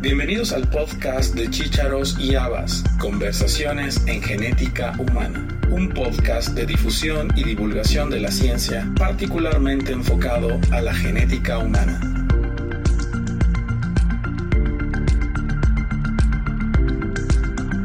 Bienvenidos al podcast de Chícharos y Habas, Conversaciones en Genética Humana, un podcast de difusión y divulgación de la ciencia particularmente enfocado a la genética humana.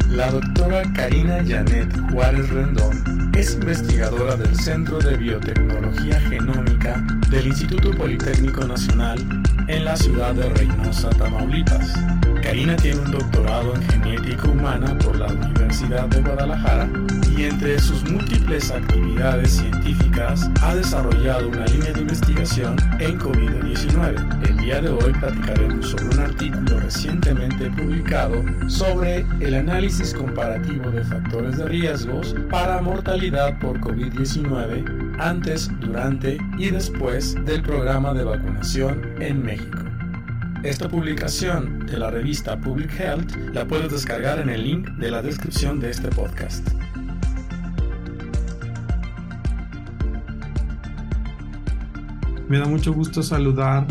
La doctora Karina Janet Juárez Rendón es investigadora del Centro de Biotecnología Genómica del Instituto Politécnico Nacional en la ciudad de Reynosa, Tamaulipas. Karina tiene un doctorado en genética humana por la Universidad de Guadalajara y entre sus múltiples actividades científicas ha desarrollado una línea de investigación en COVID-19. El día de hoy platicaremos sobre un artículo recientemente publicado sobre el análisis comparativo de factores de riesgos para mortalidad por COVID-19 antes, durante y después del programa de vacunación en México. Esta publicación de la revista Public Health la puedes descargar en el link de la descripción de este podcast. Me da mucho gusto saludar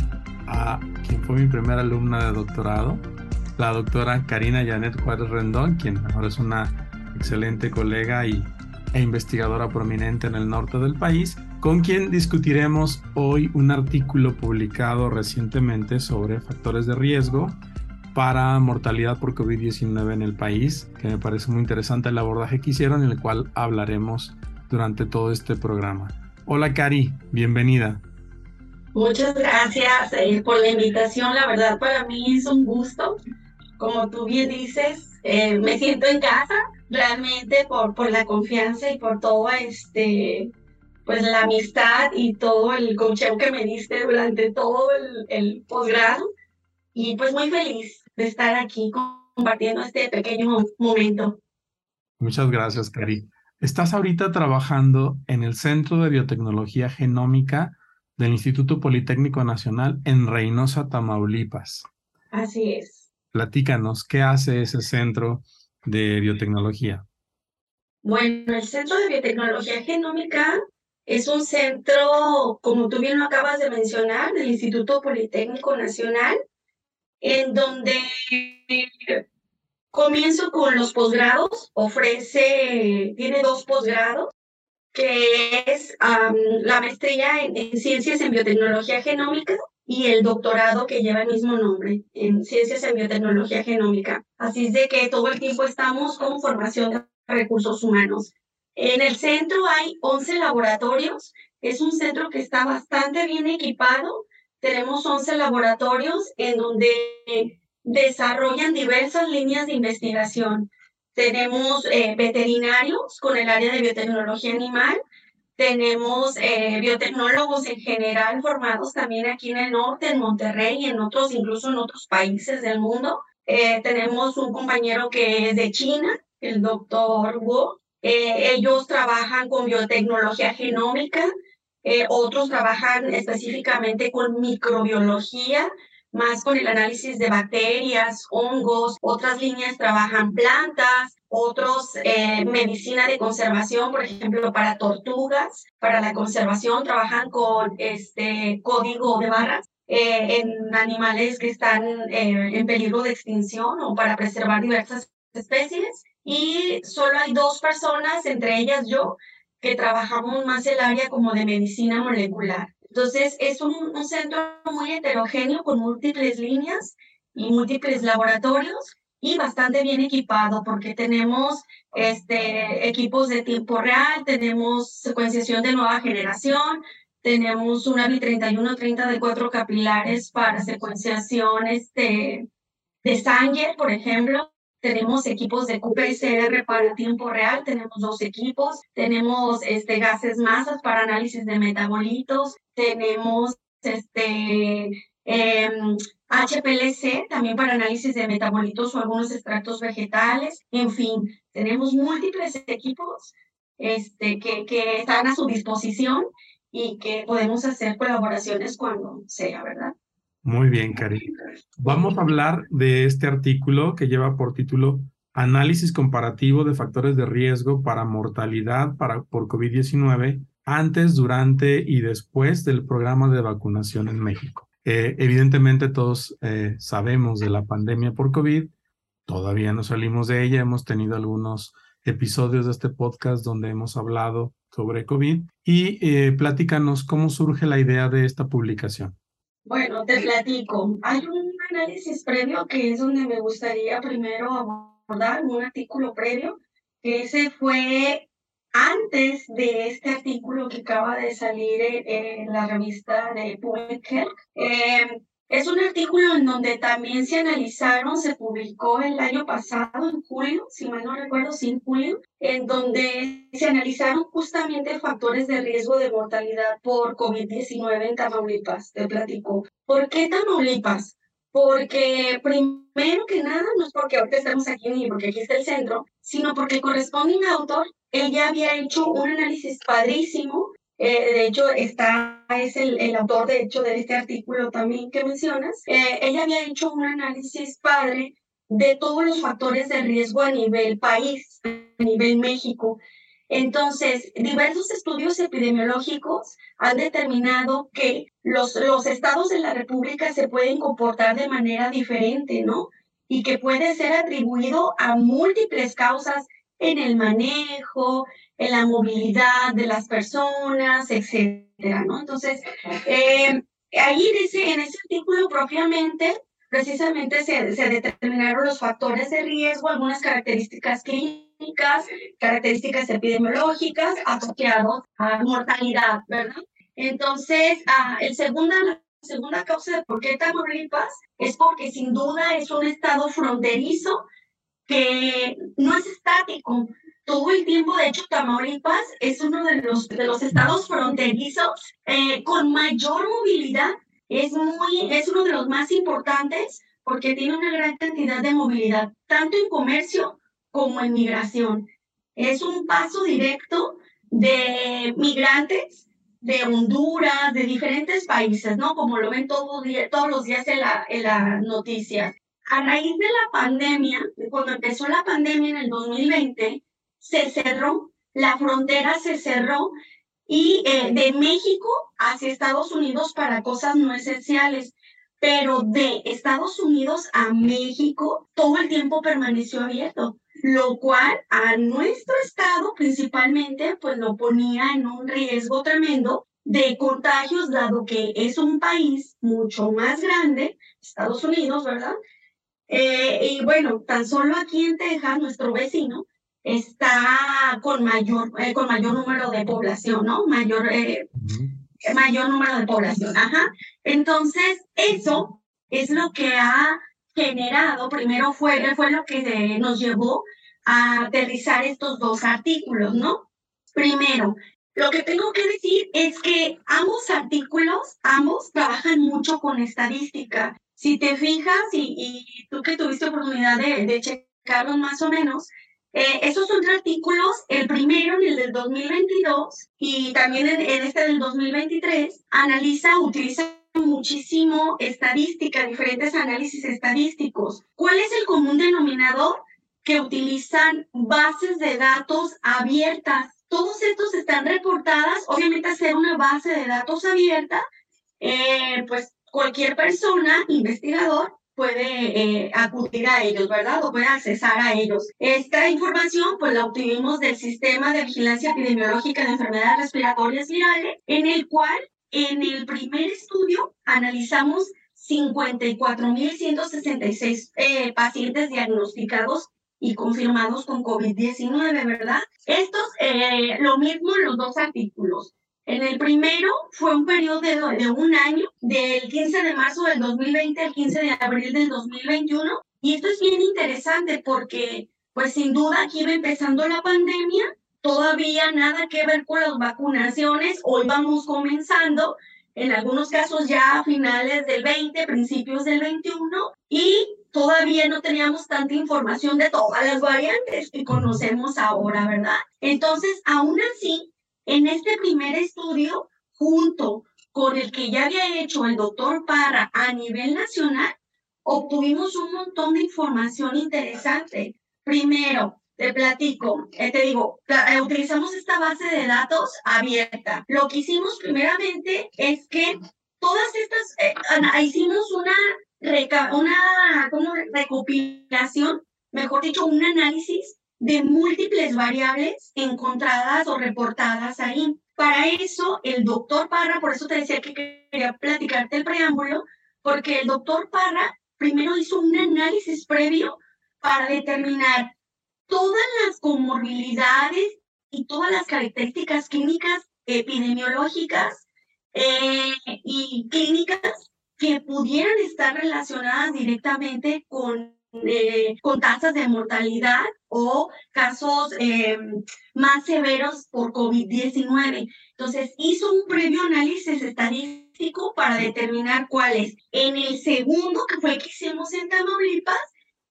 a quien fue mi primera alumna de doctorado, la doctora Karina Janet Juárez Rendón, quien ahora es una excelente colega y, e investigadora prominente en el norte del país con quien discutiremos hoy un artículo publicado recientemente sobre factores de riesgo para mortalidad por COVID-19 en el país, que me parece muy interesante el abordaje que hicieron, en el cual hablaremos durante todo este programa. Hola Cari, bienvenida. Muchas gracias eh, por la invitación, la verdad para mí es un gusto. Como tú bien dices, eh, me siento en casa realmente por, por la confianza y por todo este pues la amistad y todo el cocheo que me diste durante todo el, el posgrado. Y pues muy feliz de estar aquí compartiendo este pequeño momento. Muchas gracias, Cari. Estás ahorita trabajando en el Centro de Biotecnología Genómica del Instituto Politécnico Nacional en Reynosa, Tamaulipas. Así es. Platícanos, ¿qué hace ese centro de biotecnología? Bueno, el Centro de Biotecnología Genómica es un centro, como tú bien lo acabas de mencionar, del Instituto Politécnico Nacional, en donde comienzo con los posgrados, ofrece, tiene dos posgrados, que es la maestría en, en, Ciencias en Biotecnología Genómica y el doctorado que lleva el mismo nombre, en Ciencias en Biotecnología Genómica. Así es de que todo el tiempo estamos con formación de recursos humanos. En el centro hay 11 laboratorios. Es un centro que está bastante bien equipado. Tenemos 11 laboratorios en donde desarrollan diversas líneas de investigación. Tenemos eh, veterinarios con el área de biotecnología animal. Tenemos eh, biotecnólogos en general formados también aquí en el norte, en Monterrey y en otros, incluso en otros países del mundo. Eh, tenemos un compañero que es de China, el doctor Wu, eh, ellos trabajan con biotecnología genómica, eh, otros trabajan específicamente con microbiología, más con el análisis de bacterias, hongos, otras líneas trabajan plantas, otros eh, medicina de conservación, por ejemplo, para tortugas, para la conservación trabajan con este código de barras. en animales que están en peligro de extinción o para preservar diversas especies y solo hay dos personas, entre ellas yo, que trabajamos más el área como de medicina molecular. Entonces, es un, centro muy heterogéneo con múltiples líneas y múltiples laboratorios y bastante bien equipado porque tenemos este, equipos de tiempo real, tenemos secuenciación de nueva generación, tenemos una BI3130 de cuatro capilares para secuenciación este, de sangre, por ejemplo, tenemos equipos de QPCR para tiempo real, tenemos dos equipos, tenemos este, gases masas para análisis de metabolitos, tenemos este, HPLC em, también para análisis de metabolitos o algunos extractos vegetales, en fin, tenemos múltiples equipos este, que, que están a su disposición y que podemos hacer colaboraciones cuando sea, ¿verdad? Muy bien, Cari. Vamos a hablar de este artículo que lleva por título Análisis comparativo de factores de riesgo para mortalidad para, por COVID-19 antes, durante y después del programa de vacunación en México. Eh, evidentemente todos eh, sabemos de la pandemia por COVID, todavía no salimos de ella, hemos tenido algunos episodios de este podcast donde hemos hablado sobre COVID y eh, cómo surge la idea de esta publicación. Bueno, te platico. Hay un análisis previo que es donde me gustaría primero abordar, un artículo previo, que ese fue antes de este artículo que acaba de salir en, la revista de Public Health. Eh, es un artículo en donde también se analizaron, se publicó el año pasado, en julio, si mal no recuerdo, sí, en julio, en donde se analizaron justamente factores de riesgo de mortalidad por COVID-19 en Tamaulipas. Te platico. ¿Por qué Tamaulipas? Porque primero que nada, no es porque ahorita estamos aquí ni porque aquí está el centro, sino porque el corresponding autor, ella había hecho un análisis padrísimo eh, de hecho, está, es el, el, autor, de hecho, de este artículo también que mencionas. Eh, ella había hecho un análisis padre de todos los factores de riesgo a nivel país, a nivel México. Entonces, diversos estudios epidemiológicos han determinado que los, los estados de la República se pueden comportar de manera diferente, ¿no? Y que puede ser atribuido a múltiples causas en el manejo, en la movilidad de las personas, etcétera, ¿no? Entonces, eh, ahí dice, en ese artículo propiamente, precisamente se, se determinaron los factores de riesgo, algunas características clínicas, características epidemiológicas asociados a mortalidad, ¿verdad? Entonces, ah, el segunda, la segunda causa de por qué Tamaulipas es porque sin duda es un estado fronterizo que no es estático, todo el tiempo. De hecho, Tamaulipas es uno de los, de los estados fronterizos eh, con mayor movilidad. Es, muy, es uno de los más importantes porque tiene una gran cantidad de movilidad, tanto en comercio como en migración. Es un paso directo de migrantes de Honduras, de diferentes países, ¿no? Como lo ven todo día, todos los días en la, en la noticias. A raíz de la pandemia, cuando empezó la pandemia en el 2020, se cerró, la frontera se cerró y eh, de México hacia Estados Unidos para cosas no esenciales, pero de Estados Unidos a México todo el tiempo permaneció abierto, lo cual a nuestro estado principalmente pues lo ponía en un riesgo tremendo de contagios, dado que es un país mucho más grande, Estados Unidos, ¿verdad? Eh, y bueno, tan solo aquí en Texas, nuestro vecino, está con mayor, eh, con mayor número de población, ¿no? Mayor, eh, mayor número de población, ajá. Entonces, eso es lo que ha generado, primero fue, fue lo que nos llevó a aterrizar estos dos artículos, ¿no? Primero, lo que tengo que decir es que ambos artículos, ambos trabajan mucho con estadística. Si te fijas, y, y tú que tuviste oportunidad de, de checarlos más o menos, eh, esos son tres artículos, el primero en el del 2022 y también en, este del 2023, analiza, utiliza muchísimo estadística, diferentes análisis estadísticos. ¿Cuál es el común denominador? Que utilizan bases de datos abiertas. Todos estos están reportadas, obviamente hacer una base de datos abierta, eh, pues cualquier persona, investigador, puede eh, acudir a ellos, ¿verdad? O puede accesar a ellos. Esta información, pues la obtuvimos del Sistema de Vigilancia Epidemiológica de Enfermedades Respiratorias Virales, en el cual en el primer estudio analizamos 54.166 eh, pacientes diagnosticados y confirmados con COVID-19, ¿verdad? Estos, eh, lo mismo en los dos artículos. En el primero fue un periodo de, un año, del 15 de marzo del 2020 al 15 de abril del 2021. Y esto es bien interesante porque, pues sin duda, aquí va empezando la pandemia, todavía nada que ver con las vacunaciones, hoy vamos comenzando, en algunos casos ya a finales del 20, principios del 21, y todavía no teníamos tanta información de todas las variantes que conocemos ahora, ¿verdad? Entonces, aún así, en este primer estudio, junto con el que ya había hecho el doctor Parra a nivel nacional, obtuvimos un montón de información interesante. Primero, te platico, eh, te digo, eh, utilizamos esta base de datos abierta. Lo que hicimos primeramente es que todas estas, eh, hicimos una, una ¿cómo? recopilación, mejor dicho, un análisis de múltiples variables encontradas o reportadas ahí. Para eso, el doctor Parra, por eso te decía que quería platicarte el preámbulo, porque el doctor Parra primero hizo un análisis previo para determinar todas las comorbilidades y todas las características clínicas epidemiológicas eh, y clínicas que pudieran estar relacionadas directamente con, eh, con tasas de mortalidad o casos eh, más severos por COVID-19. Entonces, hizo un previo análisis estadístico para determinar cuáles. En el segundo, que fue el que hicimos en Tamaulipas,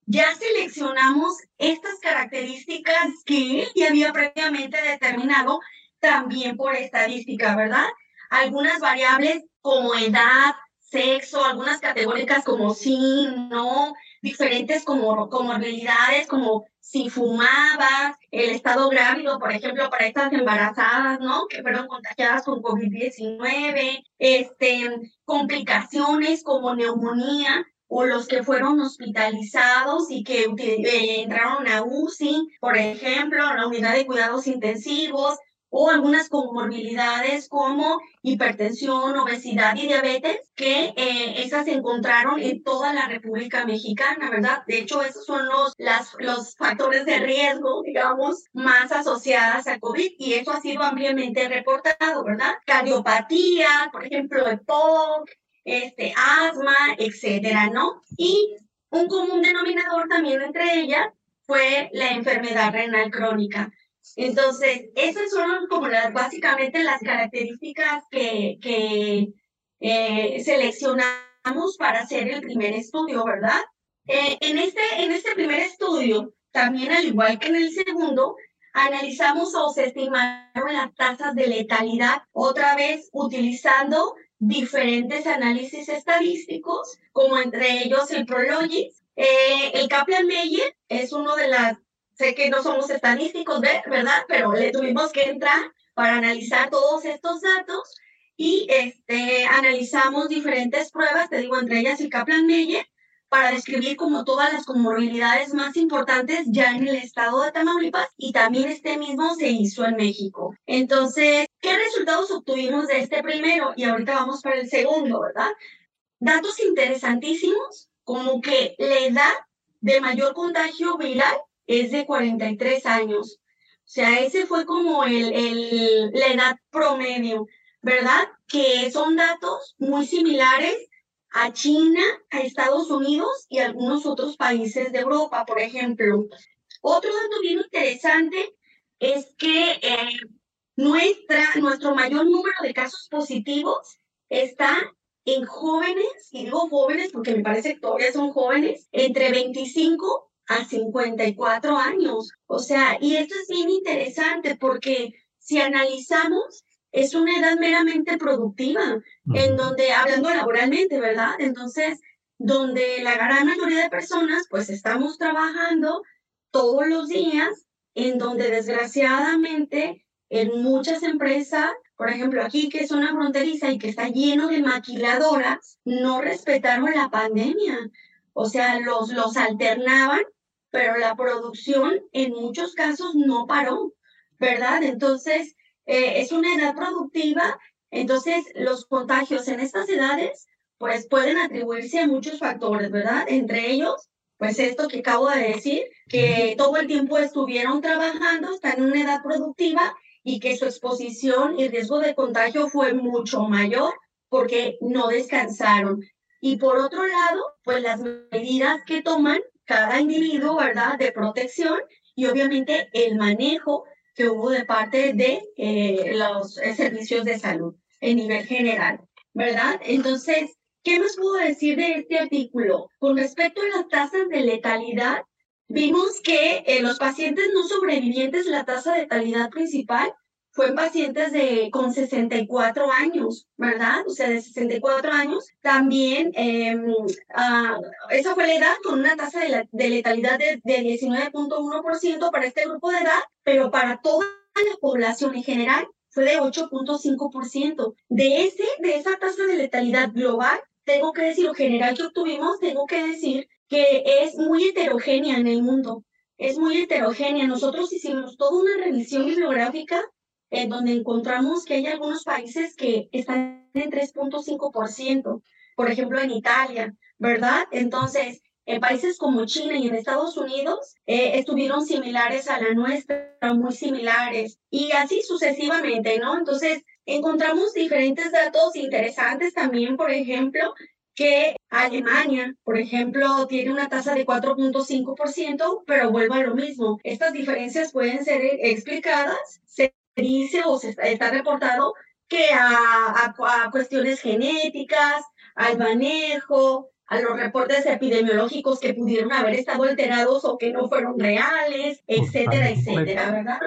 ya seleccionamos estas características que él ya había previamente determinado también por estadística, ¿verdad? Algunas variables como edad, sexo, algunas categóricas como sí, no, diferentes como comorbilidades, como si fumabas, el estado grávido, por ejemplo, para estas embarazadas, ¿no? Que fueron contagiadas con COVID-19, este, complicaciones como neumonía, o los que fueron hospitalizados y que eh, entraron a UCI, por ejemplo, a la unidad de cuidados intensivos, o algunas comorbilidades como hipertensión, obesidad y diabetes, que eh, esas se encontraron en toda la República Mexicana, ¿verdad? De hecho, esos son los, las, los factores de riesgo, digamos, más asociadas a COVID y eso ha sido ampliamente reportado, ¿verdad? Cardiopatía, por ejemplo, EPOC, este, asma, etcétera, ¿no? Y un común denominador también entre ellas fue la enfermedad renal crónica. Entonces, esas son como las, básicamente las características que, que eh, seleccionamos para hacer el primer estudio, ¿verdad? Eh, en, este, en este primer estudio, también al igual que en el segundo, analizamos o se estimaron las tasas de letalidad, otra vez utilizando diferentes análisis estadísticos, como entre ellos el Prologis. Eh, el Kaplan-Meier es uno de las Sé que no somos estadísticos, ¿verdad? Pero le tuvimos que entrar para analizar todos estos datos y este, analizamos diferentes pruebas, te digo, entre ellas el Kaplan-Meier, para describir como todas las comorbilidades más importantes ya en el estado de Tamaulipas y también este mismo se hizo en México. Entonces, ¿qué resultados obtuvimos de este primero? Y ahorita vamos para el segundo, ¿verdad? Datos interesantísimos, como que la edad de mayor contagio viral es de 43 años. O sea, ese fue como el, el, la edad promedio, ¿verdad? Que son datos muy similares a China, a Estados Unidos y algunos otros países de Europa, por ejemplo. Otro dato bien interesante es que eh, nuestra, nuestro mayor número de casos positivos está en jóvenes, y digo jóvenes porque me parece que todavía son jóvenes, entre 25 a 54 años. O sea, y esto es bien interesante porque si analizamos, es una edad meramente productiva, en donde, hablando laboralmente, ¿verdad? Entonces, donde la gran mayoría de personas, pues estamos trabajando todos los días, en donde desgraciadamente en muchas empresas, por ejemplo aquí que es una fronteriza y que está lleno de maquiladoras, no respetaron la pandemia. O sea, los, los alternaban pero la producción en muchos casos no paró, ¿verdad? Entonces, eh, es una edad productiva, entonces los contagios en estas edades, pues pueden atribuirse a muchos factores, ¿verdad? Entre ellos, pues esto que acabo de decir, que todo el tiempo estuvieron trabajando, están en una edad productiva y que su exposición y riesgo de contagio fue mucho mayor porque no descansaron. Y por otro lado, pues las medidas que toman cada individuo, ¿verdad?, de protección y obviamente el manejo que hubo de parte de eh, los eh, servicios de salud en nivel general, ¿verdad? Entonces, ¿qué más puedo decir de este artículo? Con respecto a las tasas de letalidad, vimos que en los pacientes no sobrevivientes la tasa de letalidad principal fue en pacientes de, con 64 años, ¿verdad? O sea, de 64 años. También, eh, esa fue la edad con una tasa de, de letalidad de, de 19.1% para este grupo de edad, pero para toda la población en general fue de 8.5%. De, ese, de esa tasa de letalidad global, tengo que decir, o general que obtuvimos, tengo que decir que es muy heterogénea en el mundo. Es muy heterogénea. Nosotros hicimos toda una revisión bibliográfica en donde encontramos que hay algunos países que están en 3.5%, por ejemplo en Italia, ¿verdad? Entonces, en países como China y en Estados Unidos eh, estuvieron similares a la nuestra, muy similares, y así sucesivamente, ¿no? Entonces, encontramos diferentes datos interesantes también, por ejemplo, que Alemania, por ejemplo, tiene una tasa de 4.5%, pero vuelvo a lo mismo. Estas diferencias pueden ser explicadas, se dice o se está, reportado que a, a, cuestiones genéticas, al manejo, a los reportes epidemiológicos que pudieron haber estado alterados o que no fueron reales, etcétera, etcétera, ¿verdad?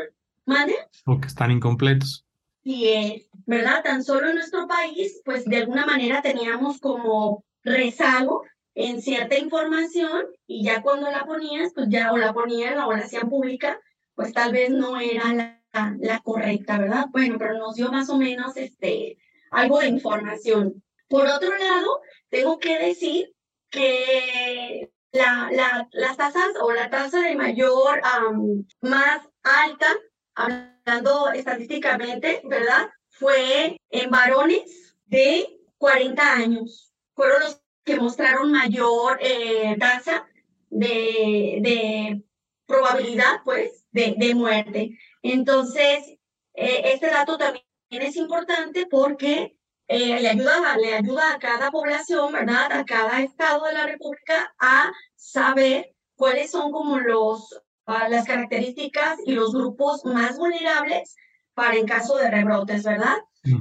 ¿Mande? O que están incompletos. Y es, ¿verdad? Tan solo en nuestro país, pues de alguna manera teníamos como rezago en cierta información y ya cuando la ponías, pues ya o la ponían o la hacían pública, pues tal vez no era la, la correcta, ¿verdad? Bueno, pero nos dio más o menos este, algo de información. Por otro lado, tengo que decir que la, la, las tasas o la tasa de mayor más alta, hablando estadísticamente, ¿verdad? Fue en varones de 40 años. Fueron los que mostraron mayor eh, tasa de, de probabilidad, pues, de, de muerte. Entonces, eh, este dato también es importante porque eh, le, ayuda, le ayuda a cada población, ¿verdad? A cada estado de la República a saber cuáles son como los, ah, las características y los grupos más vulnerables para en caso de rebrotes, ¿verdad?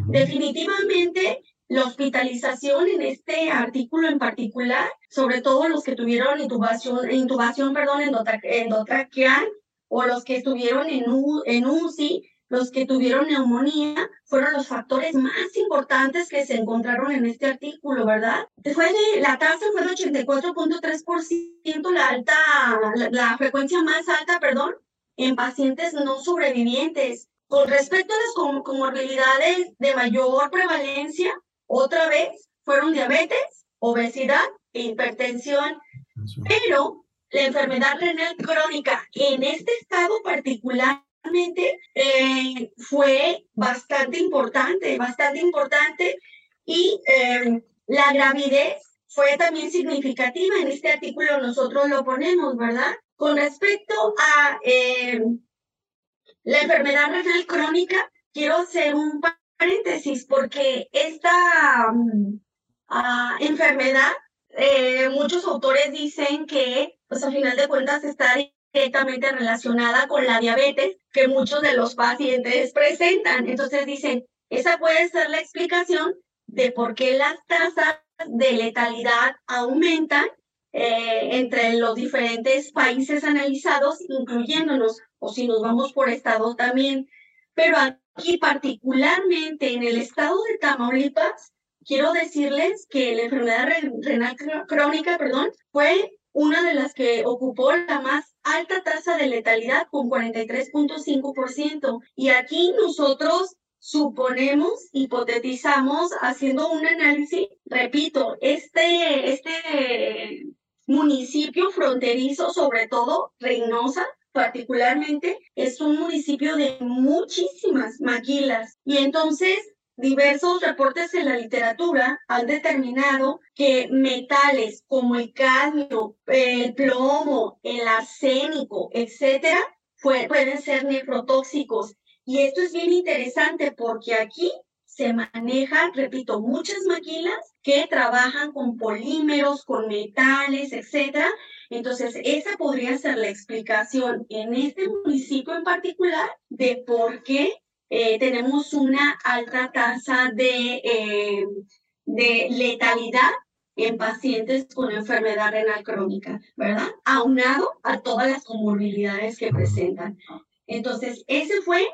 Definitivamente, la hospitalización en este artículo en particular, sobre todo los que tuvieron intubación, intubación perdón, endotraqueal o los que estuvieron en, en UCI, los que tuvieron neumonía, fueron los factores más importantes que se encontraron en este artículo, ¿verdad? Fue de, la tasa fue de 84.3%, la alta, la, frecuencia más alta, perdón, en pacientes no sobrevivientes. Con respecto a las comorbilidades de mayor prevalencia, otra vez fueron diabetes, obesidad e hipertensión. Pero la enfermedad renal crónica en este estado particular eh, fue bastante importante, bastante importante y eh, la gravidez fue también significativa. En este artículo nosotros lo ponemos, ¿verdad? Con respecto a eh, la enfermedad renal crónica, quiero hacer un paréntesis porque esta mm, ah, enfermedad, muchos autores dicen que, pues a final de cuentas, está directamente relacionada con la diabetes que muchos de los pacientes presentan. Entonces dicen, esa puede ser la explicación de por qué las tasas de letalidad aumentan eh, entre los diferentes países analizados, incluyéndonos, o si nos vamos por estado también. Pero aquí particularmente en el estado de Tamaulipas, quiero decirles que la enfermedad renal crónica, perdón, fue una de las que ocupó la más alta tasa de letalidad con 43.5%. Y aquí nosotros suponemos, hipotetizamos, haciendo un análisis, repito, este, este municipio fronterizo, sobre todo Reynosa, particularmente, es un municipio de muchísimas maquilas. Y entonces Diversos reportes en la literatura han determinado que metales como el cadmio, el plomo, el arsénico, etcétera, pueden ser nefrotóxicos. Y esto es bien interesante porque aquí se manejan, repito, muchas maquilas que trabajan con polímeros, con metales, etcétera. Entonces, esa podría ser la explicación en este municipio en particular de por qué eh, tenemos una alta tasa de, eh, de letalidad en pacientes con enfermedad renal crónica, ¿verdad? Aunado a todas las comorbilidades que presentan. Entonces, ese fue,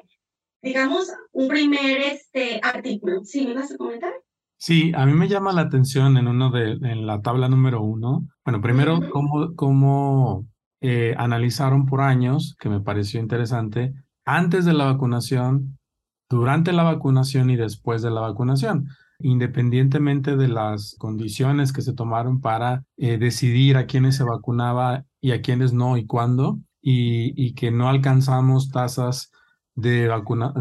digamos, un primer este, artículo. ¿Sí me vas a comentar? Sí, a mí me llama la atención en uno de, en la tabla número uno. Bueno, primero, cómo, cómo eh, analizaron por años, que me pareció interesante, antes de la vacunación, durante la vacunación y después de la vacunación independientemente de las condiciones que se tomaron para eh, decidir a quiénes se vacunaba y a quiénes no y cuándo, y, que no alcanzamos tasas de, vacuna,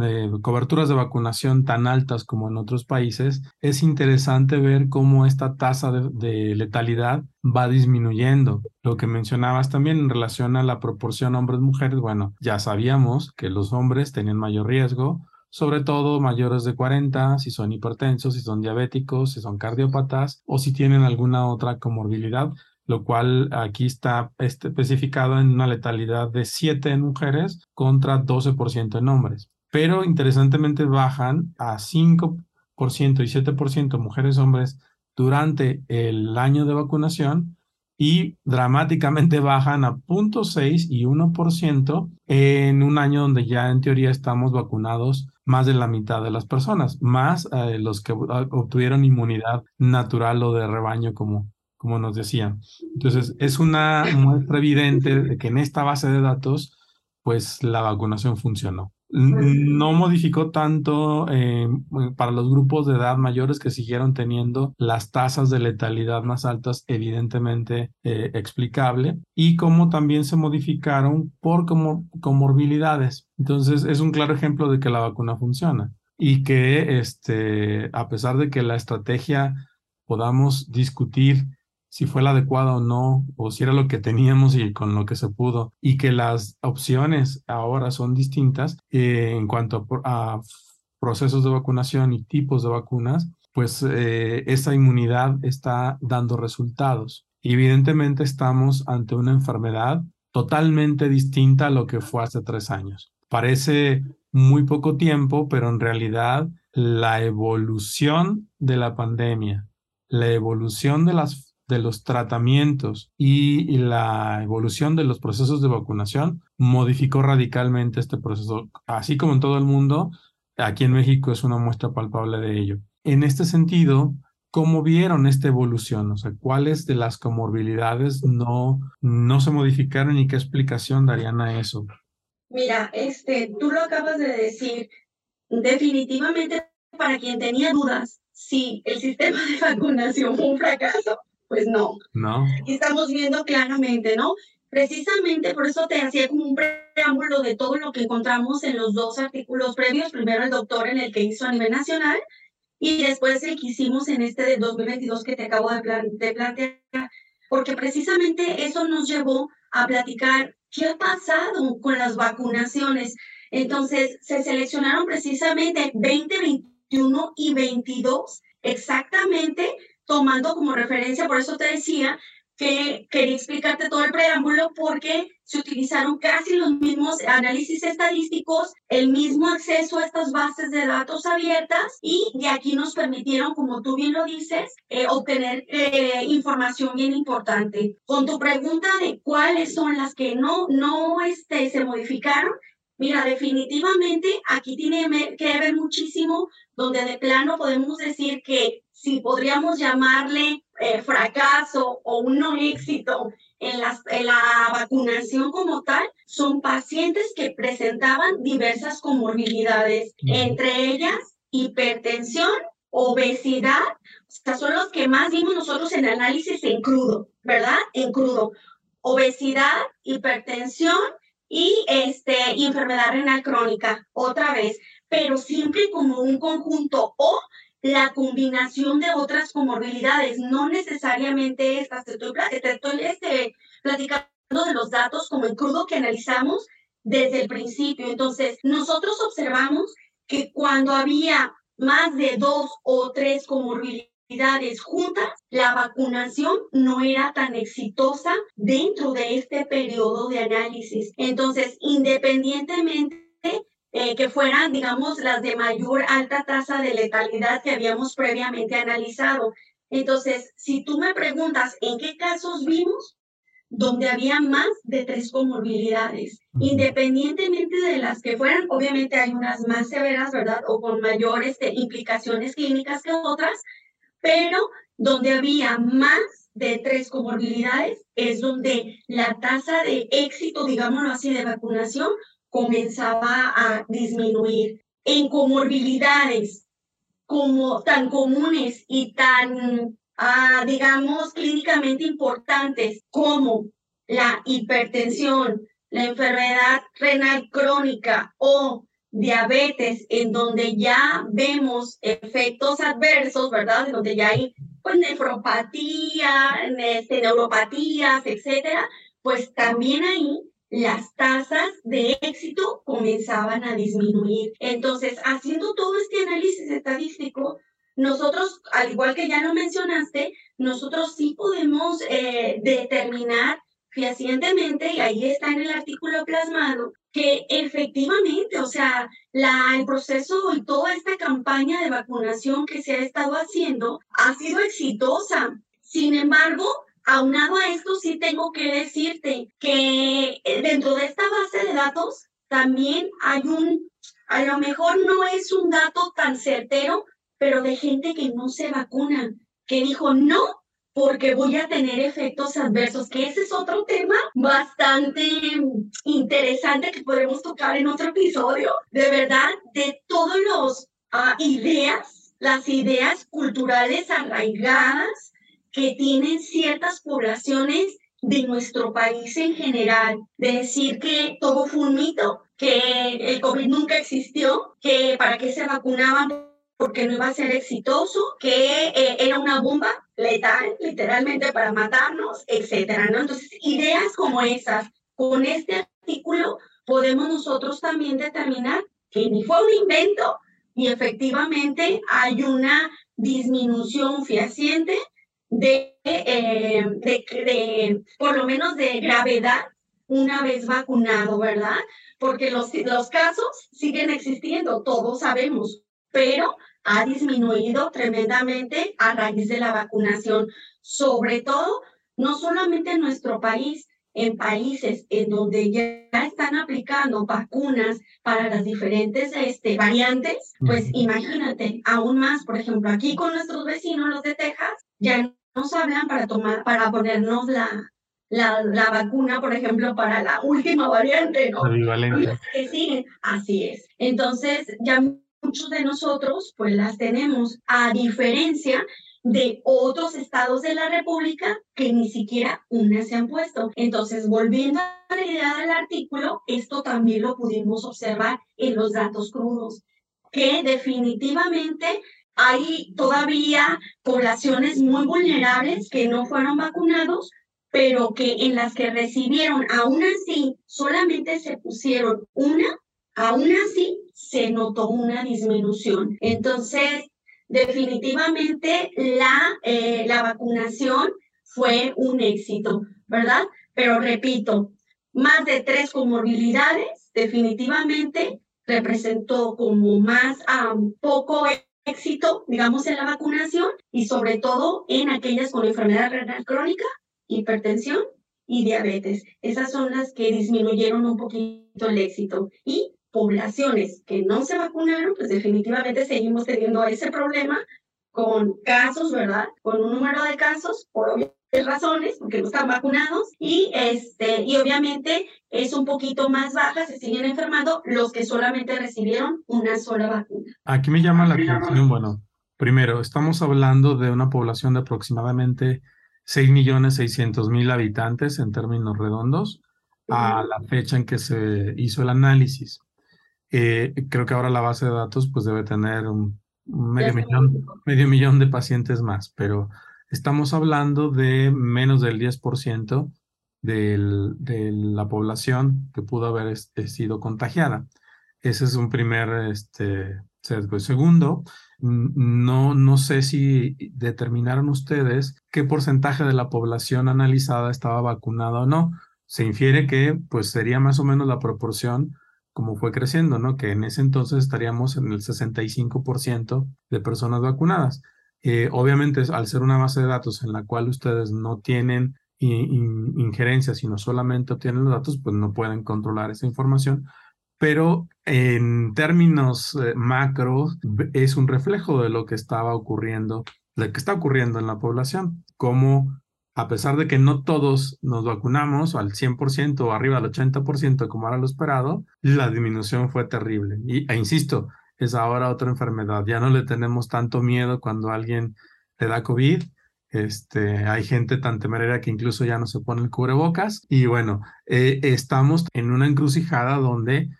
coberturas de vacunación tan altas como en otros países, es interesante ver cómo esta tasa de, de, letalidad va disminuyendo. Lo que mencionabas también en relación a la proporción hombres-mujeres, bueno, ya sabíamos que los hombres tenían mayor riesgo, sobre todo mayores de 40, si son hipertensos, si son diabéticos, si son cardiópatas o si tienen alguna otra comorbilidad, lo cual aquí está especificado en una letalidad de 7 en mujeres contra 12% en hombres. Pero interesantemente bajan a 5% y 7% mujeres hombres durante el año de vacunación y dramáticamente bajan a 0.6 y 1% en un año donde ya en teoría estamos vacunados más de la mitad de las personas, más eh, los que obtuvieron inmunidad natural o de rebaño, como, como nos decían. Entonces, es una muestra evidente de que en esta base de datos, pues la vacunación funcionó. No modificó tanto eh, para los grupos de edad mayores que siguieron teniendo las tasas de letalidad más altas, evidentemente eh, explicable, y como también se modificaron por como, comorbilidades. Entonces, es un claro ejemplo de que la vacuna funciona y que este, a pesar de que la estrategia podamos discutir si fue la adecuada o no, o si era lo que teníamos y con lo que se pudo, y que las opciones ahora son distintas eh, en cuanto a, procesos de vacunación y tipos de vacunas, pues eh, esa inmunidad está dando resultados. Evidentemente estamos ante una enfermedad totalmente distinta a lo que fue hace tres años. Parece muy poco tiempo, pero en realidad la evolución de la pandemia, la evolución de las de los tratamientos y, la evolución de los procesos de vacunación modificó radicalmente este proceso, así como en todo el mundo, aquí en México es una muestra palpable de ello. En este sentido, ¿cómo vieron esta evolución? O sea, ¿cuáles de las comorbilidades no, no se modificaron y qué explicación darían a eso? Mira, este, tú lo acabas de decir, definitivamente para quien tenía dudas si el sistema de vacunación fue un fracaso, pues no. No. Y estamos viendo claramente, ¿no? Precisamente por eso te hacía como un preámbulo de todo lo que encontramos en los dos artículos previos, primero el doctor en el que hizo a nivel nacional y después el que hicimos en este de 2022 que te acabo de, de plantear, porque precisamente eso nos llevó a platicar qué ha pasado con las vacunaciones. Entonces, se seleccionaron precisamente 20, 21 y 22 exactamente tomando como referencia, por eso te decía que quería explicarte todo el preámbulo porque se utilizaron casi los mismos análisis estadísticos, el mismo acceso a estas bases de datos abiertas y de aquí nos permitieron, como tú bien lo dices, eh, obtener eh, información bien importante. Con tu pregunta de cuáles son las que no, no este, se modificaron, Mira, definitivamente aquí tiene que ver muchísimo donde de plano podemos decir que si podríamos llamarle eh, fracaso o un no éxito en, en la vacunación como tal, son pacientes que presentaban diversas comorbilidades, entre ellas hipertensión, obesidad, o sea, son los que más vimos nosotros en análisis en crudo, ¿verdad? En crudo. Obesidad, hipertensión y este, enfermedad renal crónica, otra vez, pero siempre como un conjunto o la combinación de otras comorbilidades, no necesariamente estas. Te estoy, este, platicando de los datos como en crudo que analizamos desde el principio. Entonces, nosotros observamos que cuando había más de dos o tres comorbilidades, juntas, la vacunación no era tan exitosa dentro de este periodo de análisis. Entonces, independientemente eh, que fueran, digamos, las de mayor alta tasa de letalidad que habíamos previamente analizado. Entonces, si tú me preguntas en qué casos vimos, donde había más de tres comorbilidades, independientemente de las que fueran, obviamente hay unas más severas, ¿verdad? O con mayores este, implicaciones clínicas que otras, pero donde había más de tres comorbilidades es donde la tasa de éxito, digámoslo así, de vacunación comenzaba a disminuir. en comorbilidades como tan comunes y tan, ah, digamos, clínicamente importantes como la hipertensión, la enfermedad renal crónica o diabetes, en donde ya vemos efectos adversos, ¿verdad? En donde ya hay pues nefropatía, este, neuropatías, etcétera, pues también ahí las tasas de éxito comenzaban a disminuir. Entonces, haciendo todo este análisis estadístico, nosotros, al igual que ya lo mencionaste, nosotros sí podemos eh, determinar fehacientemente, y ahí está en el artículo plasmado, que efectivamente, o sea, el proceso y toda esta campaña de vacunación que se ha estado haciendo ha sido exitosa. Sin embargo, aunado a esto, sí tengo que decirte que eh, dentro de esta base de datos también hay un, a lo mejor no es un dato tan certero, pero de gente que no se vacuna, que dijo no, porque voy a tener efectos adversos, que ese es otro tema bastante interesante que podemos tocar en otro episodio. De verdad, de todos los ah, ideas, las ideas culturales arraigadas que tienen ciertas poblaciones de nuestro país en general, de decir que todo fue un mito, que el COVID nunca existió, que para qué se vacunaban porque no iba a ser exitoso, que eh, era una bomba letal, literalmente para matarnos, etcétera, ¿no? Entonces, ideas como esas, con este artículo podemos nosotros también determinar que ni fue un invento y efectivamente hay una disminución fehaciente de, eh, de, de, por lo menos de gravedad una vez vacunado, ¿verdad? Porque los, los casos siguen existiendo, todos sabemos, pero ha disminuido tremendamente a raíz de la vacunación, sobre todo, no solamente en nuestro país, en países en donde ya están aplicando vacunas para las diferentes este, variantes, pues imagínate, aún más, por ejemplo, aquí con nuestros vecinos, los de Texas, ya nos hablan para tomar, para ponernos la, la, la vacuna, por ejemplo, para la última variante, ¿no? Que siguen, así es. Entonces, ya muchos de nosotros pues las tenemos, a diferencia de otros estados de la República que ni siquiera una se han puesto. Entonces, volviendo a la idea del artículo, esto también lo pudimos observar en los datos crudos, que definitivamente hay todavía poblaciones muy vulnerables que no fueron vacunados, pero que en las que recibieron, aún así, solamente se pusieron una, aún así se notó una disminución. Entonces, definitivamente la, eh, la vacunación fue un éxito, ¿verdad? Pero repito, más de tres comorbilidades definitivamente representó como más poco éxito, digamos, en la vacunación y sobre todo en aquellas con enfermedad renal crónica, hipertensión y diabetes. Esas son las que disminuyeron un poquito el éxito. Y poblaciones que no se vacunaron, pues definitivamente seguimos teniendo ese problema con casos, ¿verdad? Con un número de casos, por obvias razones, porque no están vacunados, y, este, y obviamente es un poquito más baja, se siguen enfermando los que solamente recibieron una sola vacuna. Aquí me llama la atención, bueno, primero, estamos hablando de una población de aproximadamente 6.600.000 habitantes en términos redondos a la fecha en que se hizo el análisis. Eh, creo que ahora la base de datos pues debe tener un, medio, millón, medio millón de pacientes más, pero estamos hablando de menos del 10% del, de la población que pudo haber sido contagiada. Ese es un primer este, sesgo. Segundo, no, no sé si determinaron ustedes qué porcentaje de la población analizada estaba vacunada o no. Se infiere que pues sería más o menos la proporción como fue creciendo, ¿no? Que en ese entonces estaríamos en el 65% de personas vacunadas. Eh, obviamente, al ser una base de datos en la cual ustedes no tienen injerencia, sino solamente obtienen los datos, pues no pueden controlar esa información. Pero en términos eh, macro, es un reflejo de lo que estaba ocurriendo, lo que está ocurriendo en la población, como a pesar de que no todos nos vacunamos al 100% o arriba del 80% como era lo esperado, la disminución fue terrible. Y, e insisto, es ahora otra enfermedad. Ya no le tenemos tanto miedo cuando alguien le da COVID. Este, hay gente tan temeraria que incluso ya no se pone el cubrebocas. Y bueno, eh, estamos en una encrucijada donde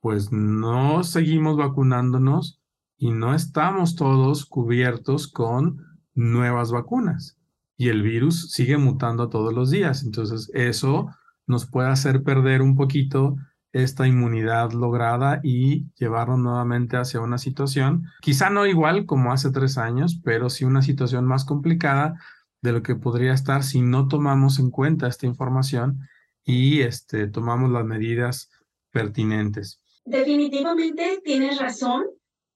pues no seguimos vacunándonos y no estamos todos cubiertos con nuevas vacunas. Y el virus sigue mutando todos los días. Entonces, eso nos puede hacer perder un poquito esta inmunidad lograda y llevarnos nuevamente hacia una situación, quizá no igual como hace tres años, pero sí una situación más complicada de lo que podría estar si no tomamos en cuenta esta información y este, tomamos las medidas pertinentes. Definitivamente tienes razón.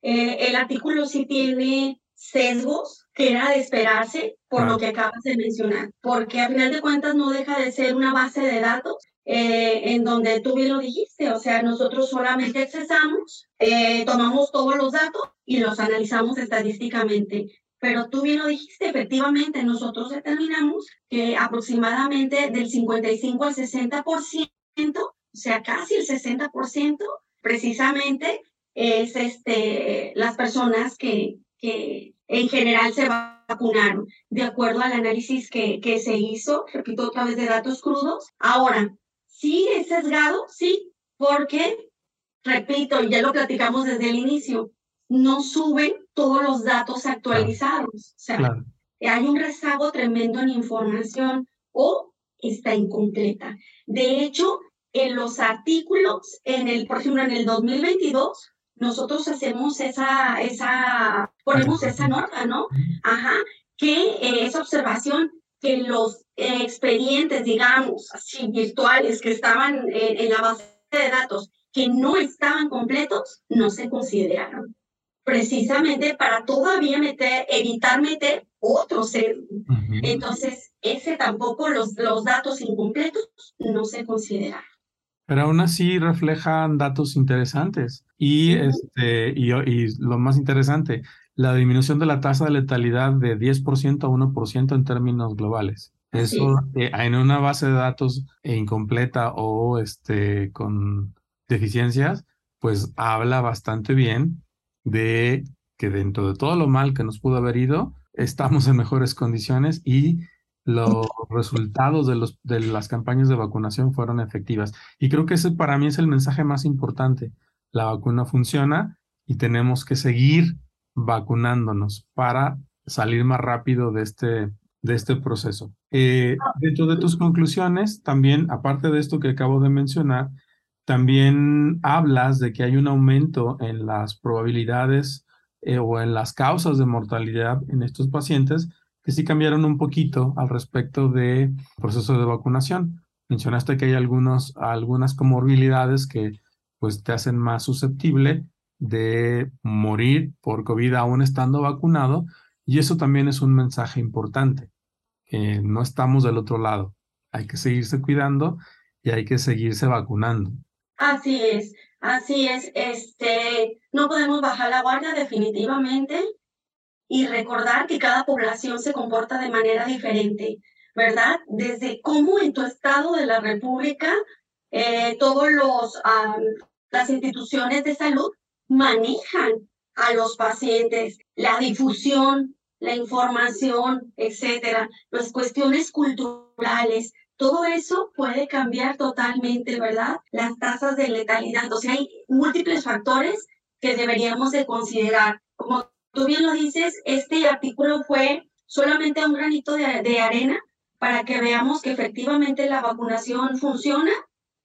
Eh, el artículo sí tiene sesgos que era de esperarse por lo que acabas de mencionar, porque a final de cuentas no deja de ser una base de datos eh, en donde tú bien lo dijiste, o sea, nosotros solamente accesamos, eh, tomamos todos los datos y los analizamos estadísticamente. Pero tú bien lo dijiste, efectivamente, nosotros determinamos que aproximadamente del 55 al 60%, o sea, casi el 60%, precisamente es este, las personas que, que en general se vacunaron, de acuerdo al análisis que, que se hizo, repito, a través de datos crudos. Ahora, Sí, es sesgado, sí, porque, repito, ya lo platicamos desde el inicio, no suben todos los datos actualizados. O sea, hay un rezago tremendo en información o está incompleta. De hecho, en los artículos, en el, por ejemplo, en el 2022, nosotros hacemos esa, esa, ponemos esa nota, ¿no? Ajá, que eh, esa observación que los expedientes, digamos, así virtuales que estaban en, la base de datos, que no estaban completos, no se consideraron. Precisamente para todavía meter, evitar meter otro. Entonces, ese tampoco, los, los datos incompletos no se consideraron. Pero aún así reflejan datos interesantes. Y, este, y, y lo más interesante, la disminución de la tasa de letalidad de 10% a 1% en términos globales. Eso eh, en una base de datos incompleta o este, con deficiencias, pues habla bastante bien de que dentro de todo lo mal que nos pudo haber ido, estamos en mejores condiciones y los resultados de, los, de las campañas de vacunación fueron efectivas. Y creo que ese para mí es el mensaje más importante. La vacuna funciona y tenemos que seguir vacunándonos para salir más rápido de este, de este proceso. Eh, dentro de tus conclusiones, también, aparte de esto que acabo de mencionar, también hablas de que hay un aumento en las probabilidades eh, o en las causas de mortalidad en estos pacientes que sí cambiaron un poquito al respecto del proceso de vacunación. Mencionaste que hay algunos, algunas comorbilidades que pues te hacen más susceptible de morir por COVID aún estando vacunado. Y eso también es un mensaje importante, no estamos del otro lado. Hay que seguirse cuidando y hay que seguirse vacunando. Así es, así es. Este, no podemos bajar la guardia definitivamente y recordar que cada población se comporta de manera diferente, ¿verdad? Desde cómo en tu estado de la República eh, todos los las instituciones de salud manejan a los pacientes, la difusión, la información, etcétera, las cuestiones culturales, todo eso puede cambiar totalmente, ¿verdad? Las tasas de letalidad. O sea, hay múltiples factores que deberíamos de considerar. Como tú bien lo dices, este artículo fue solamente un granito de, arena para que veamos que efectivamente la vacunación funciona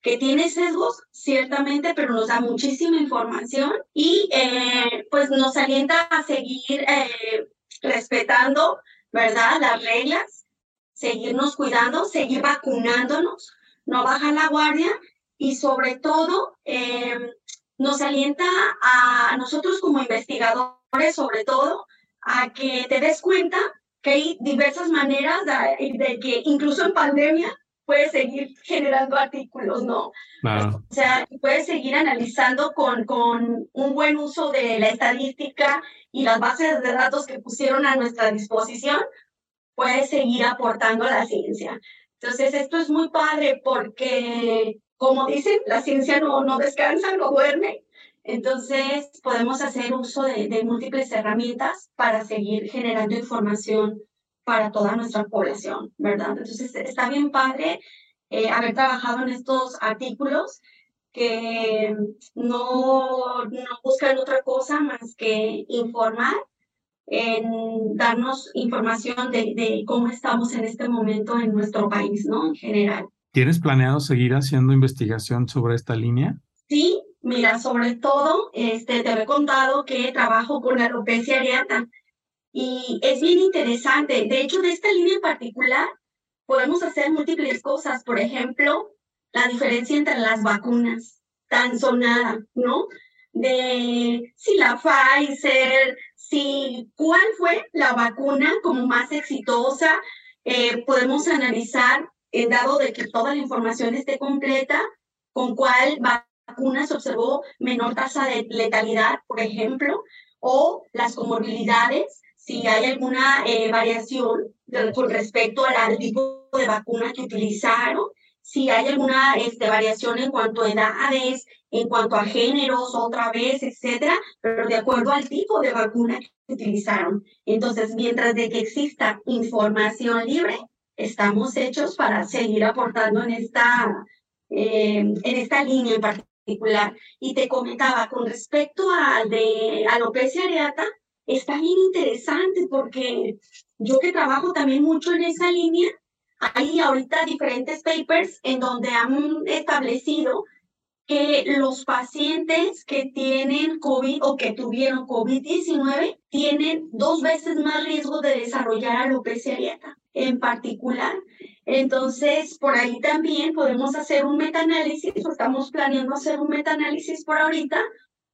que tiene sesgos, ciertamente, pero nos da muchísima información y eh, pues nos alienta a seguir eh, respetando, ¿verdad? Las reglas, seguirnos cuidando, seguir vacunándonos, no bajar la guardia y sobre todo eh, nos alienta a, nosotros como investigadores, sobre todo, a que te des cuenta que hay diversas maneras de que incluso en pandemia puedes seguir generando artículos, ¿no? O sea, puedes seguir analizando con, con un buen uso de la estadística y las bases de datos que pusieron a nuestra disposición, puedes seguir aportando a la ciencia. Entonces, esto es muy padre porque, como dicen, la ciencia no, no descansa, no duerme Entonces, podemos hacer uso de, múltiples herramientas para seguir generando información para toda nuestra población, ¿verdad? Entonces, está bien padre eh, haber trabajado en estos artículos que no, no buscan otra cosa más que informar, en darnos información de, de cómo estamos en este momento en nuestro país, ¿no? En general. ¿Tienes planeado seguir haciendo investigación sobre esta línea? Sí, Mira, sobre todo, este, te he contado que trabajo con la alopecia areata y es bien interesante. De hecho, de esta línea en particular, podemos hacer múltiples cosas. Por ejemplo, la diferencia entre las vacunas, tan sonada, ¿no? De si la Pfizer, si cuál fue la vacuna como más exitosa, eh, podemos analizar, dado de que toda la información esté completa, con cuál va vacuna se observó menor tasa de letalidad, por ejemplo, o las comorbilidades, si hay alguna eh, variación con respecto al, tipo de vacuna que utilizaron, si hay alguna este, variación en cuanto a edades, en cuanto a géneros, otra vez, etcétera, pero de acuerdo al tipo de vacuna que utilizaron. Entonces, mientras de que exista información libre, estamos hechos para seguir aportando en esta, eh, en esta línea en particular y te comentaba con respecto al de alopecia areata, está bien interesante porque yo que trabajo también mucho en esa línea, hay ahorita diferentes papers en donde han establecido que los pacientes que tienen COVID o que tuvieron COVID-19 tienen dos veces más riesgo de desarrollar alopecia areata en particular. Entonces, por ahí también podemos hacer un metaanálisis, o estamos planeando hacer un metaanálisis por ahorita,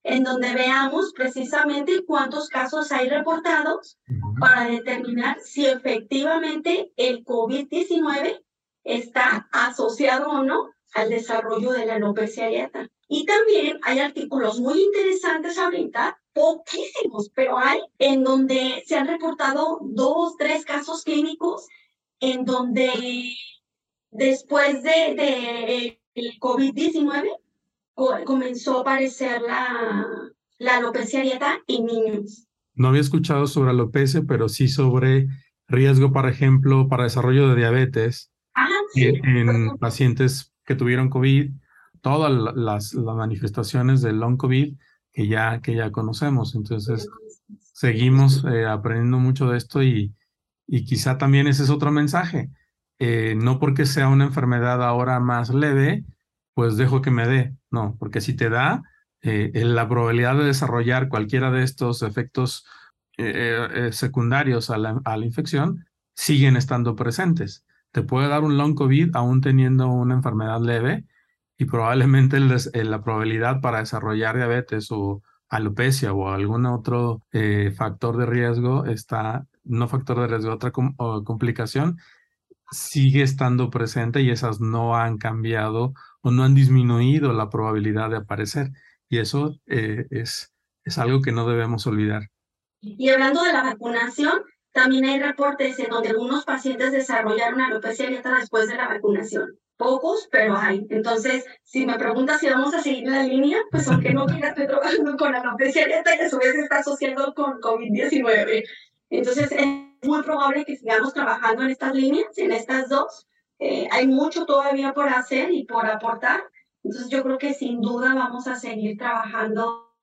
en donde veamos precisamente cuántos casos hay reportados para determinar si efectivamente el COVID-19 está asociado o no al desarrollo de la alopecia areata. Y también hay artículos muy interesantes ahorita, poquísimos, pero hay en donde se han reportado dos, tres casos clínicos en donde después de, de el COVID-19 comenzó a aparecer la, la alopecia areata en niños. No había escuchado sobre alopecia, pero sí sobre riesgo, por ejemplo, para desarrollo de diabetes en, pacientes que tuvieron COVID, todas las, las manifestaciones del long COVID que ya, que ya conocemos. Entonces, seguimos eh, aprendiendo mucho de esto y, y quizá también ese es otro mensaje. Eh, no porque sea una enfermedad ahora más leve, pues dejo que me dé. No, porque si te da, eh, la probabilidad de desarrollar cualquiera de estos efectos eh, secundarios a la, a la, infección siguen estando presentes. Te puede dar un long COVID aún teniendo una enfermedad leve y probablemente la probabilidad para desarrollar diabetes o alopecia o algún otro factor de riesgo está no factor de riesgo, otra complicación, sigue estando presente y esas no han cambiado o no han disminuido la probabilidad de aparecer. Y eso eh, es, es algo que no debemos olvidar. Y hablando de la vacunación, también hay reportes en donde algunos pacientes desarrollaron alopecia areata después de la vacunación. Pocos, pero hay. Entonces, si me preguntas si vamos a seguir la línea, pues aunque no quiera, estoy trabajando con alopecia areata y a su vez está asociando con COVID-19. Entonces, es muy probable que sigamos trabajando en estas líneas, en estas dos. Eh, hay mucho todavía por hacer y por aportar. Entonces, yo creo que sin duda vamos a seguir trabajando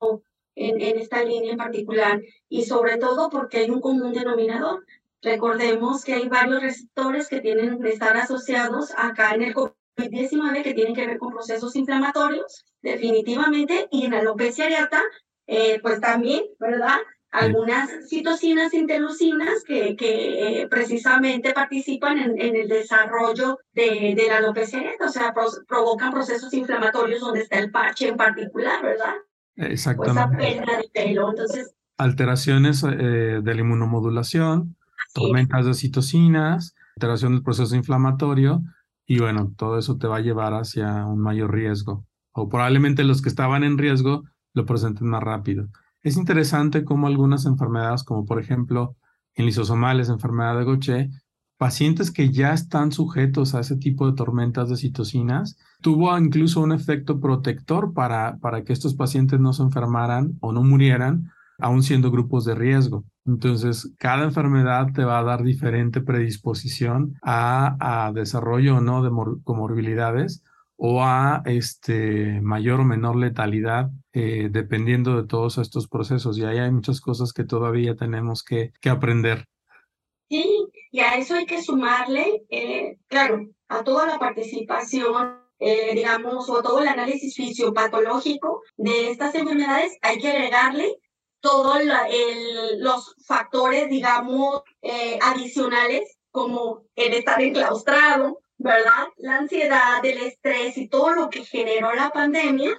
en, en esta línea en particular y sobre todo porque hay un común denominador. Recordemos que hay varios receptores que tienen que estar asociados acá en el COVID-19 que tienen que ver con procesos inflamatorios, definitivamente, y en alopecia areata, eh, pues también, ¿verdad? Algunas citocinas interleucinas que, que eh, precisamente participan en, en, el desarrollo de, de la alopecia o sea, provocan procesos inflamatorios donde está el parche en particular, ¿verdad? Exactamente. O esa pérdida de pelo, entonces... Alteraciones eh, de la inmunomodulación, tormentas de citocinas, alteración del proceso inflamatorio, y bueno, todo eso te va a llevar hacia un mayor riesgo, o probablemente los que estaban en riesgo lo presenten más rápido. Es interesante cómo algunas enfermedades, como por ejemplo en lisosomales, enfermedad de Gaucher, pacientes que ya están sujetos a ese tipo de tormentas de citocinas, tuvo incluso un efecto protector para, para que estos pacientes no se enfermaran o no murieran, aún siendo grupos de riesgo. Entonces, cada enfermedad te va a dar diferente predisposición a, a desarrollo o no de comorbilidades o a este, mayor o menor letalidad eh, dependiendo de todos estos procesos. Y ahí hay muchas cosas que todavía tenemos que, que aprender. Sí, y a eso hay que sumarle, eh, claro, a toda la participación, eh, digamos, o todo el análisis fisiopatológico de estas enfermedades, hay que agregarle todos los factores, digamos, adicionales, como el estar enclaustrado, ¿verdad? La ansiedad, el estrés y todo lo que generó la pandemia.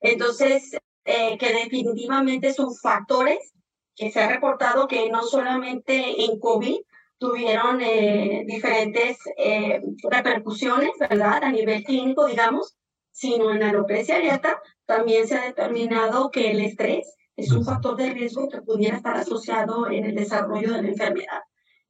Entonces, eh, que definitivamente son factores que se ha reportado que no solamente en COVID tuvieron eh, diferentes eh, repercusiones, ¿verdad? A nivel clínico, digamos, sino en la alopecia areata también se ha determinado que el estrés es un factor de riesgo que pudiera estar asociado en el desarrollo de la enfermedad.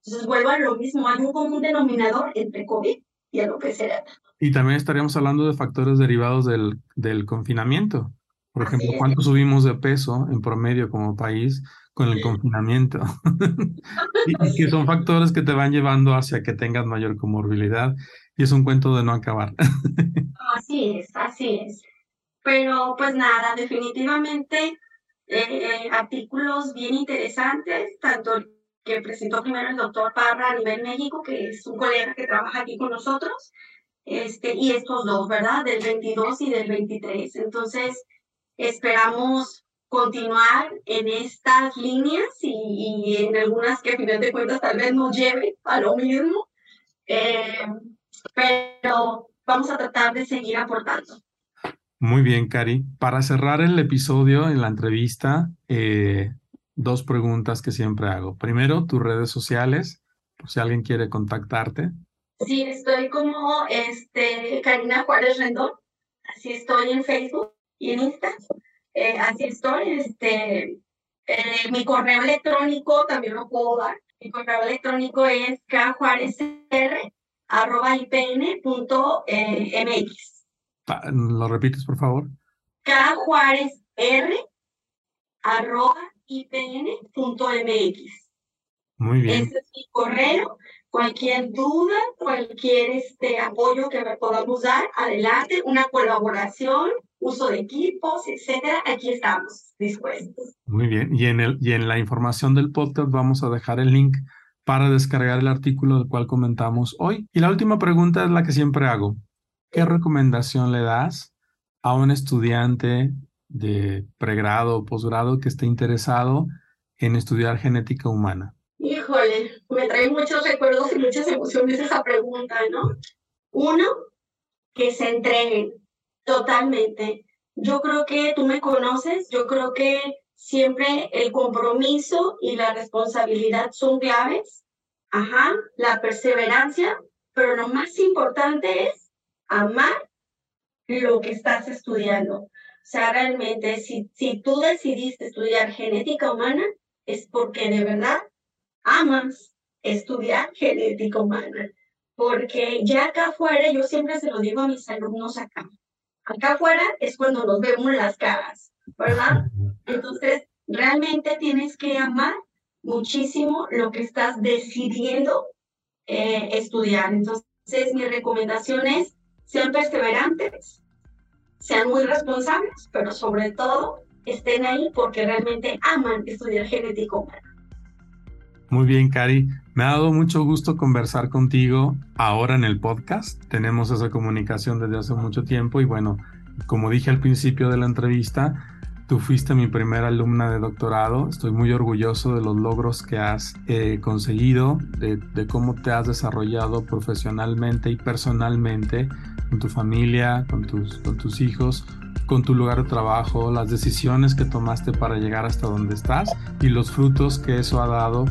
Entonces, vuelvo a lo mismo, hay un común denominador entre COVID y a lo que será. Y también estaríamos hablando de factores derivados del, del confinamiento. Por ejemplo, ¿cuánto subimos de peso en promedio como país con el confinamiento? y, que son factores que te van llevando hacia que tengas mayor comorbilidad. Y es un cuento de no acabar. así es, así es. Pero pues nada, definitivamente eh, artículos bien interesantes, tanto que presentó primero el doctor Parra a nivel México, que es un colega que trabaja aquí con nosotros, este, y estos dos, ¿verdad? Del 22 y del 23. Entonces, esperamos continuar en estas líneas y, en algunas que a final de cuentas tal vez nos lleven a lo mismo, eh, pero vamos a tratar de seguir aportando. Muy bien, Cari. Para cerrar el episodio en la entrevista, eh, dos preguntas que siempre hago. Primero, tus redes sociales, por si alguien quiere contactarte. Sí, estoy como este, Karina Juárez Rendón. Así estoy en Facebook y en Insta. Eh, así estoy. Este, eh, mi correo electrónico también lo puedo dar. Mi correo electrónico es kjuarezr.ipn.mx. ¿Lo repites, por favor? kjuarezr ipn.mx. Muy bien. Ese es mi correo. Cualquier duda, cualquier este, apoyo que me podamos dar, adelante, una colaboración, uso de equipos, etcétera, aquí estamos dispuestos. Muy bien. Y en, el, y en la información del podcast vamos a dejar el link para descargar el artículo del cual comentamos hoy. Y la última pregunta es la que siempre hago. ¿Qué recomendación le das a un estudiante de pregrado o posgrado que esté interesado en estudiar genética humana? Híjole, me trae muchos recuerdos y muchas emociones esa pregunta, ¿no? Uno, que se entreguen totalmente. Yo creo que tú me conoces, yo creo que siempre el compromiso y la responsabilidad son claves. Ajá, la perseverancia, pero lo más importante es amar lo que estás estudiando. O sea, realmente, si, si tú decidiste estudiar genética humana, es porque de verdad amas estudiar genética humana. Porque ya acá afuera, yo siempre se lo digo a mis alumnos acá, acá afuera es cuando nos vemos las caras, ¿verdad? Entonces, realmente tienes que amar muchísimo lo que estás decidiendo eh, estudiar. Entonces, mi recomendación es, sean perseverantes, sean muy responsables, pero sobre todo estén ahí porque realmente aman estudiar genética humana. Muy bien, Cari. Me ha dado mucho gusto conversar contigo ahora en el podcast. Tenemos esa comunicación desde hace mucho tiempo y bueno, como dije al principio de la entrevista, tú fuiste mi primera alumna de doctorado. Estoy muy orgulloso de los logros que has eh, conseguido, de, cómo te has desarrollado profesionalmente y personalmente con tu familia, con tus, con tus hijos, con tu lugar de trabajo, las decisiones que tomaste para llegar hasta donde estás y los frutos que eso ha dado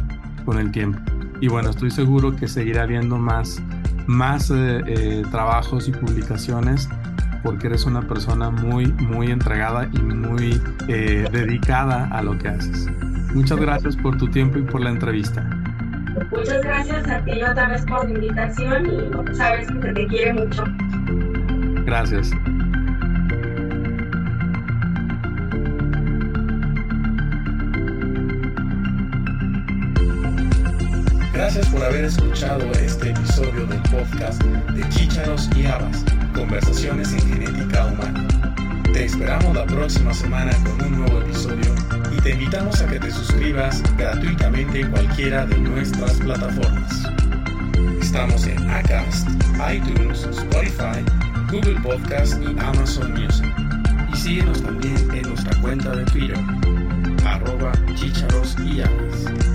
con el tiempo. Y bueno, estoy seguro que seguirá habiendo más, más eh, eh, trabajos y publicaciones porque eres una persona muy, muy entregada y muy eh, dedicada a lo que haces. Muchas gracias por tu tiempo y por la entrevista. Muchas gracias a ti otra vez por la invitación y sabes que se te quiere mucho. Gracias. Gracias por haber escuchado este episodio del podcast de Chícharos y Habas, Conversaciones en Genética Humana. Te esperamos la próxima semana con un nuevo episodio y te invitamos a que te suscribas gratuitamente en cualquiera de nuestras plataformas. Estamos en Acast, iTunes, Spotify, Google Podcast y Amazon Music. Y síguenos también en nuestra cuenta de Twitter, arroba chicharos y Habas.